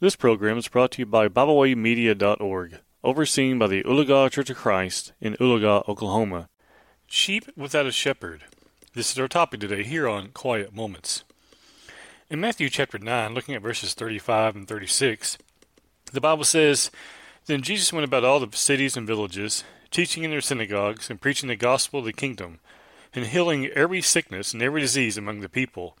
This program is brought to you by BibleWayMedia.org, overseen by the Oologah Church of Christ in Oologah, Oklahoma. Sheep without a shepherd. This is our topic today here on Quiet Moments. In Matthew chapter 9, looking at verses 35 and 36, the Bible says, Then Jesus went about all the cities and villages, teaching in their synagogues and preaching the gospel of the kingdom, and healing every sickness and every disease among the people.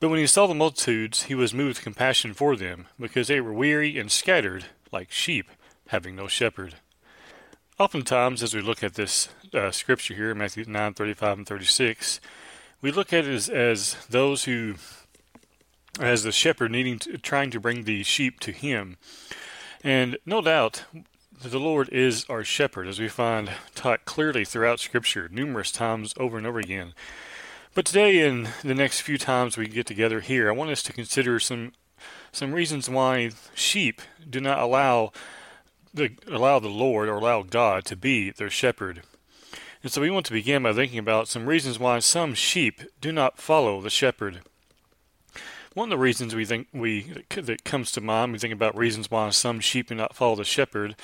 But when he saw the multitudes, he was moved with compassion for them, because they were weary and scattered, like sheep, having no shepherd. Oftentimes, as we look at this uh, scripture here, Matthew 9, 35 and 36, we look at it as, as those who, as the shepherd needing to, trying to bring the sheep to him. And no doubt, the Lord is our shepherd, as we find taught clearly throughout Scripture, numerous times over and over again. But today, in the next few times we get together here, I want us to consider some some reasons why sheep do not allow the allow the Lord or allow God to be their shepherd. And so we want to begin by thinking about some reasons why some sheep do not follow the shepherd. One of the reasons we think we that comes to mind, when we think about reasons why some sheep do not follow the shepherd,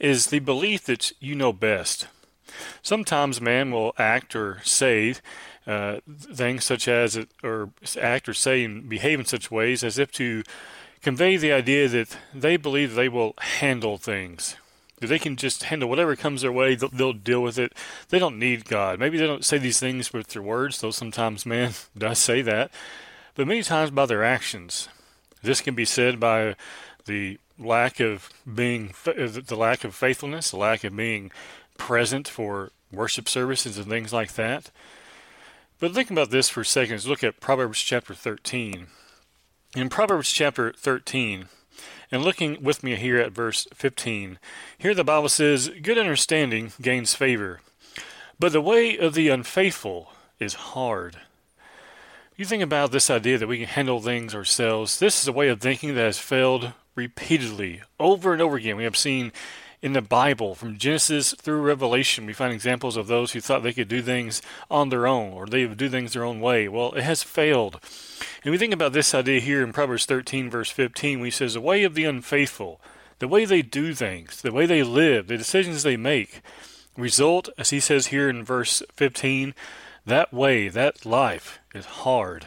is the belief that you know best. Sometimes man will act or say uh, things such as it, or act or say and behave in such ways as if to convey the idea that they believe they will handle things. That they can just handle whatever comes their way, they'll, they'll deal with it. They don't need God. Maybe they don't say these things with their words, though sometimes man does say that, but many times by their actions. This can be said by the lack of being the lack of faithfulness, the lack of being present for worship services and things like that. But think about this for a second. look at Proverbs chapter 13. In Proverbs chapter 13, and looking with me here at verse 15, here the Bible says, Good understanding gains favor, but the way of the unfaithful is hard. You think about this idea that we can handle things ourselves. This is a way of thinking that has failed repeatedly, over and over again. We have seen in the Bible, from Genesis through Revelation, we find examples of those who thought they could do things on their own or they would do things their own way. Well, it has failed. And we think about this idea here in Proverbs 13, verse 15, we says, The way of the unfaithful, the way they do things, the way they live, the decisions they make, result, as he says here in verse 15, that way, that life is hard.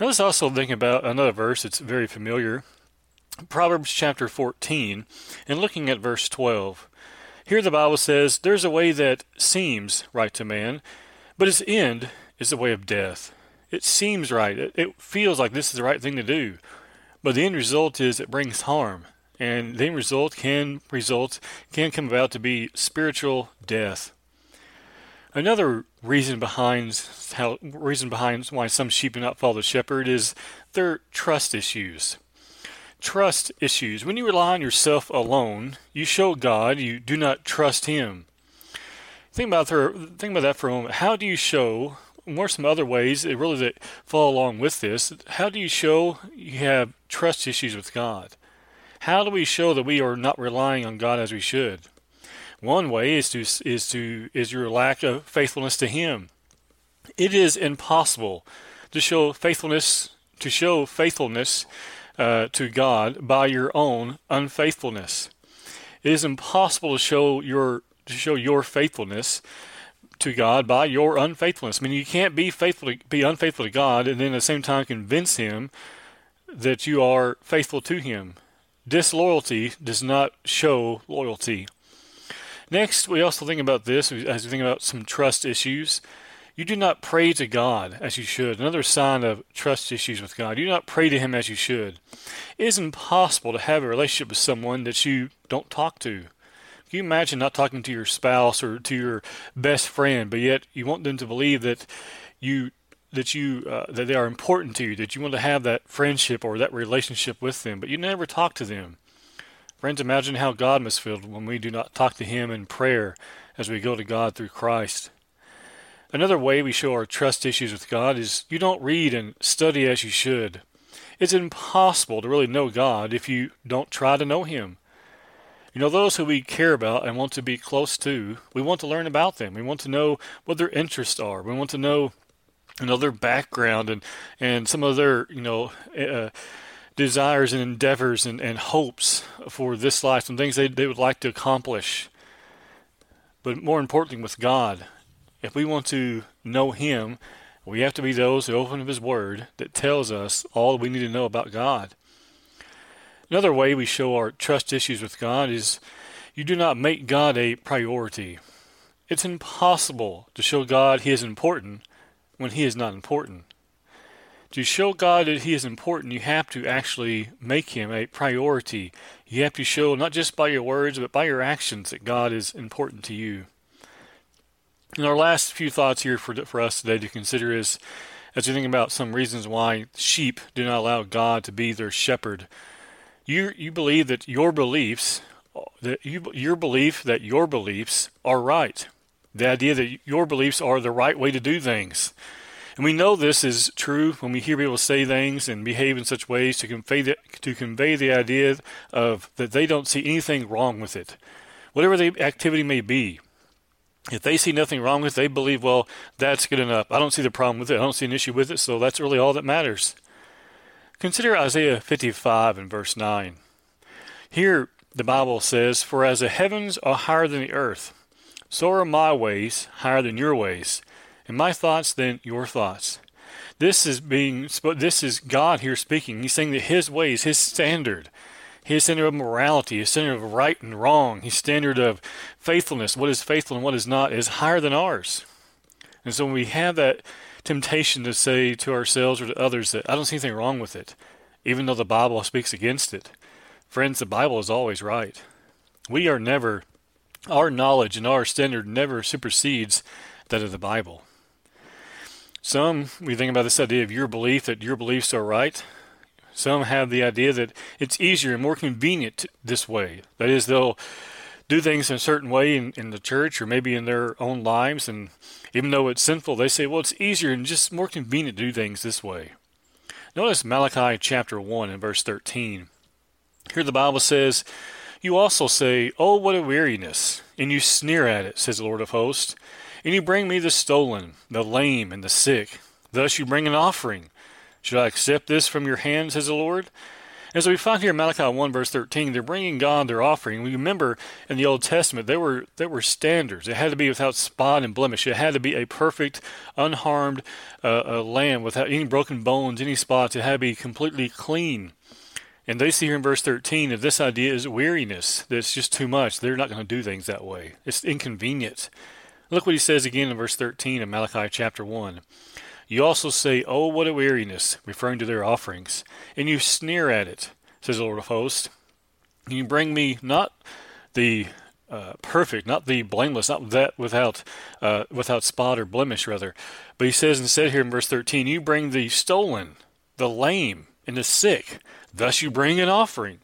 Now let's also think about another verse that's very familiar Proverbs chapter 14 and looking at verse 12. Here the Bible says, There's a way that seems right to man, but its end is the way of death. It seems right. It, feels like this is the right thing to do. But the end result is it brings harm. And the end result can result can come about to be spiritual death. Another reason behind how reason behind why some sheep do not follow the shepherd is their trust issues trust issues. When you rely on yourself alone, you show God you do not trust Him. Think about, for, think about that for a moment. How do you show, are some other ways that really that fall along with this? How do you show you have trust issues with God? How do we show that we are not relying on God as we should? One way is to is to is your lack of faithfulness to Him. It is impossible to show faithfulness to show faithfulness uh, to God by your own unfaithfulness. It is impossible to show your to show your faithfulness to God by your unfaithfulness. I mean, you can't be faithful to, be unfaithful to God and then at the same time convince Him that you are faithful to Him. Disloyalty does not show loyalty. Next, we also think about this as we think about some trust issues. You do not pray to God as you should. Another sign of trust issues with God. You do not pray to Him as you should. It is impossible to have a relationship with someone that you don't talk to. Can you imagine not talking to your spouse or to your best friend, but yet you want them to believe that you that you uh, that they are important to you, that you want to have that friendship or that relationship with them, but you never talk to them. Friends, imagine how God must feel when we do not talk to Him in prayer as we go to God through Christ. Another way we show our trust issues with God is you don't read and study as you should. It's impossible to really know God if you don't try to know Him. You know, those who we care about and want to be close to, we want to learn about them. We want to know what their interests are. We want to know, you know, their background and, and some of their, you know, uh, desires and endeavors and, and hopes for this life, some things they, they would like to accomplish. But more importantly, with God, if we want to know Him, we have to be those who open up His Word that tells us all we need to know about God. Another way we show our trust issues with God is you do not make God a priority. It's impossible to show God He is important when He is not important. To show God that He is important, you have to actually make Him a priority. You have to show, not just by your words, but by your actions, that God is important to you. And our last few thoughts here for, for us today to consider is as we think about some reasons why sheep do not allow God to be their shepherd. You, you believe that your beliefs, that you, your belief that your beliefs are right. The idea that your beliefs are the right way to do things. And we know this is true when we hear people say things and behave in such ways to convey the, to convey the idea of that they don't see anything wrong with it. Whatever the activity may be, if they see nothing wrong with it, they believe, well, that's good enough. I don't see the problem with it. I don't see an issue with it, so that's really all that matters. Consider Isaiah 55 and verse 9. Here, the Bible says, For as the heavens are higher than the earth, so are my ways higher than your ways, and my thoughts than your thoughts. This is being this is God here speaking. He's saying that his ways, his standard, his standard of morality, his standard of right and wrong, his standard of faithfulness, what is faithful and what is not, is higher than ours. And so when we have that temptation to say to ourselves or to others that I don't see anything wrong with it, even though the Bible speaks against it, friends, the Bible is always right. We are never, our knowledge and our standard never supersedes that of the Bible. Some, we think about this idea of your belief that your beliefs are right. Some have the idea that it's easier and more convenient this way. That is, they'll do things in a certain way in, in the church or maybe in their own lives, and even though it's sinful, they say, well, it's easier and just more convenient to do things this way. Notice Malachi chapter 1 and verse 13. Here the Bible says, You also say, Oh, what a weariness! And you sneer at it, says the Lord of hosts. And you bring me the stolen, the lame, and the sick. Thus you bring an offering. Should I accept this from your hand, says the Lord? And so we find here in Malachi 1 verse 13, they're bringing God their offering. We remember in the Old Testament, there were, there were standards. It had to be without spot and blemish. It had to be a perfect, unharmed uh, lamb without any broken bones, any spots. It had to be completely clean. And they see here in verse 13 that this idea is weariness, that it's just too much. They're not going to do things that way. It's inconvenient. Look what he says again in verse 13 of Malachi chapter 1. You also say, Oh, what a weariness, referring to their offerings, and you sneer at it, says the Lord of hosts. You bring me not the uh, perfect, not the blameless, not that without uh, without spot or blemish, rather. But he says instead here in verse 13, You bring the stolen, the lame, and the sick. Thus you bring an offering.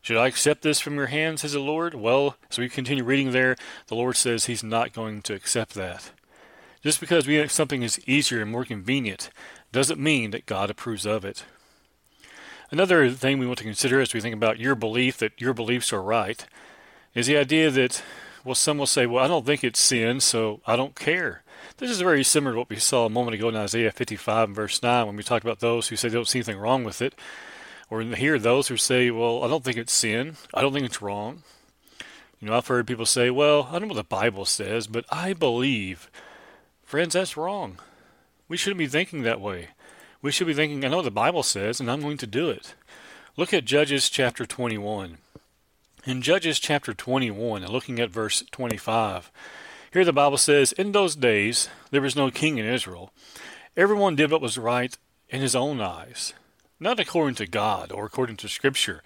Should I accept this from your hand, says the Lord? Well, as we continue reading there, the Lord says He's not going to accept that. Just because we think something is easier and more convenient doesn't mean that God approves of it. Another thing we want to consider as we think about your belief that your beliefs are right is the idea that, well, some will say, well, I don't think it's sin, so I don't care. This is very similar to what we saw a moment ago in Isaiah 55 and verse 9 when we talked about those who say they don't see anything wrong with it. Or here, those who say, well, I don't think it's sin. I don't think it's wrong. You know, I've heard people say, well, I don't know what the Bible says, but I believe. Friends, that's wrong. We shouldn't be thinking that way. We should be thinking, I know what the Bible says, and I'm going to do it. Look at Judges chapter 21. In Judges chapter 21, and looking at verse 25, here the Bible says, In those days there was no king in Israel. Everyone did what was right in his own eyes not according to God or according to Scripture,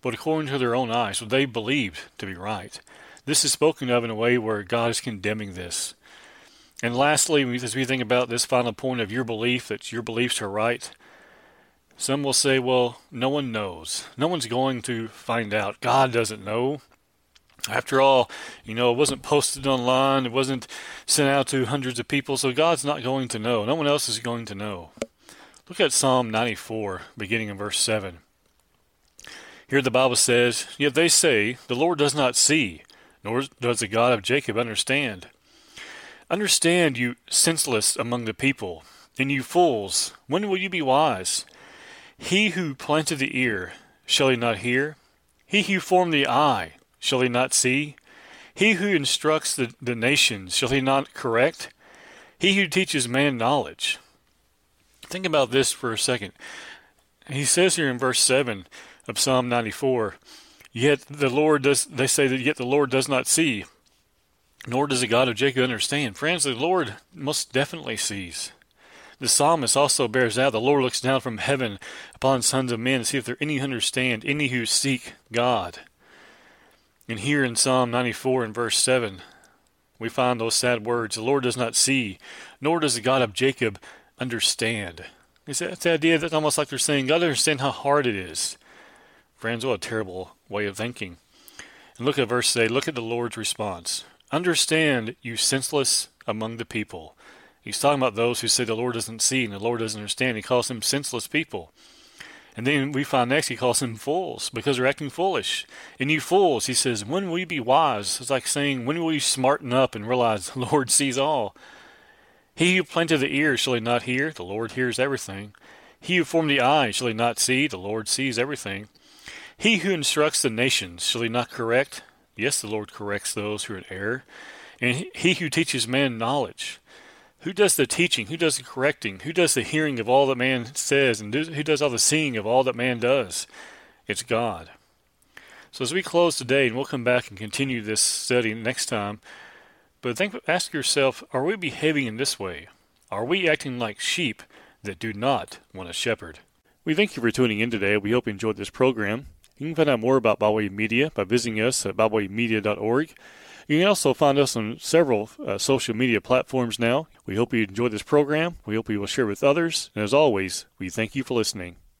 but according to their own eyes, what they believed to be right. This is spoken of in a way where God is condemning this. And lastly, as we think about this final point of your belief that your beliefs are right, some will say, well, no one knows. No one's going to find out. God doesn't know. After all, you know, it wasn't posted online, it wasn't sent out to hundreds of people, so God's not going to know. No one else is going to know. Look at Psalm 94, beginning in verse 7. Here the Bible says, Yet they say, The Lord does not see, nor does the God of Jacob understand. Understand, you senseless among the people, and you fools, when will you be wise? He who planted the ear, shall he not hear? He who formed the eye, shall he not see? He who instructs the, the nations, shall he not correct? He who teaches man knowledge. Think about this for a second. He says here in verse 7 of Psalm 94, Yet the Lord does, they say that yet the Lord does not see, nor does the God of Jacob understand. Friends, the Lord most definitely sees. The psalmist also bears out the Lord looks down from heaven upon sons of men to see if there any who understand, any who seek God. And here in Psalm 94 and verse 7, we find those sad words The Lord does not see, nor does the God of Jacob understand. It's the idea that's almost like they're saying, God understand how hard it is. Friends, what a terrible way of thinking. And look at verse 8. Look at the Lord's response. Understand, you senseless among the people. He's talking about those who say the Lord doesn't see and the Lord doesn't understand. He calls them senseless people. And then we find next he calls them fools because they're acting foolish. And you fools, he says, when will you be wise? It's like saying, when will you smarten up and realize the Lord sees all? He who planted the ear, shall he not hear? The Lord hears everything. He who formed the eye, shall he not see? The Lord sees everything. He who instructs the nations, shall he not correct? Yes, the Lord corrects those who are in error. And he who teaches man knowledge, who does the teaching? Who does the correcting? Who does the hearing of all that man says? And who does all the seeing of all that man does? It's God. So as we close today, and we'll come back and continue this study next time, but think, ask yourself, are we behaving in this way? Are we acting like sheep that do not want a shepherd? We thank you for tuning in today. We hope you enjoyed this program. You can find out more about Bibleway Media by visiting us at biblewaymedia.org. You can also find us on several uh, social media platforms now. We hope you enjoyed this program. We hope you will share with others. And as always, we thank you for listening.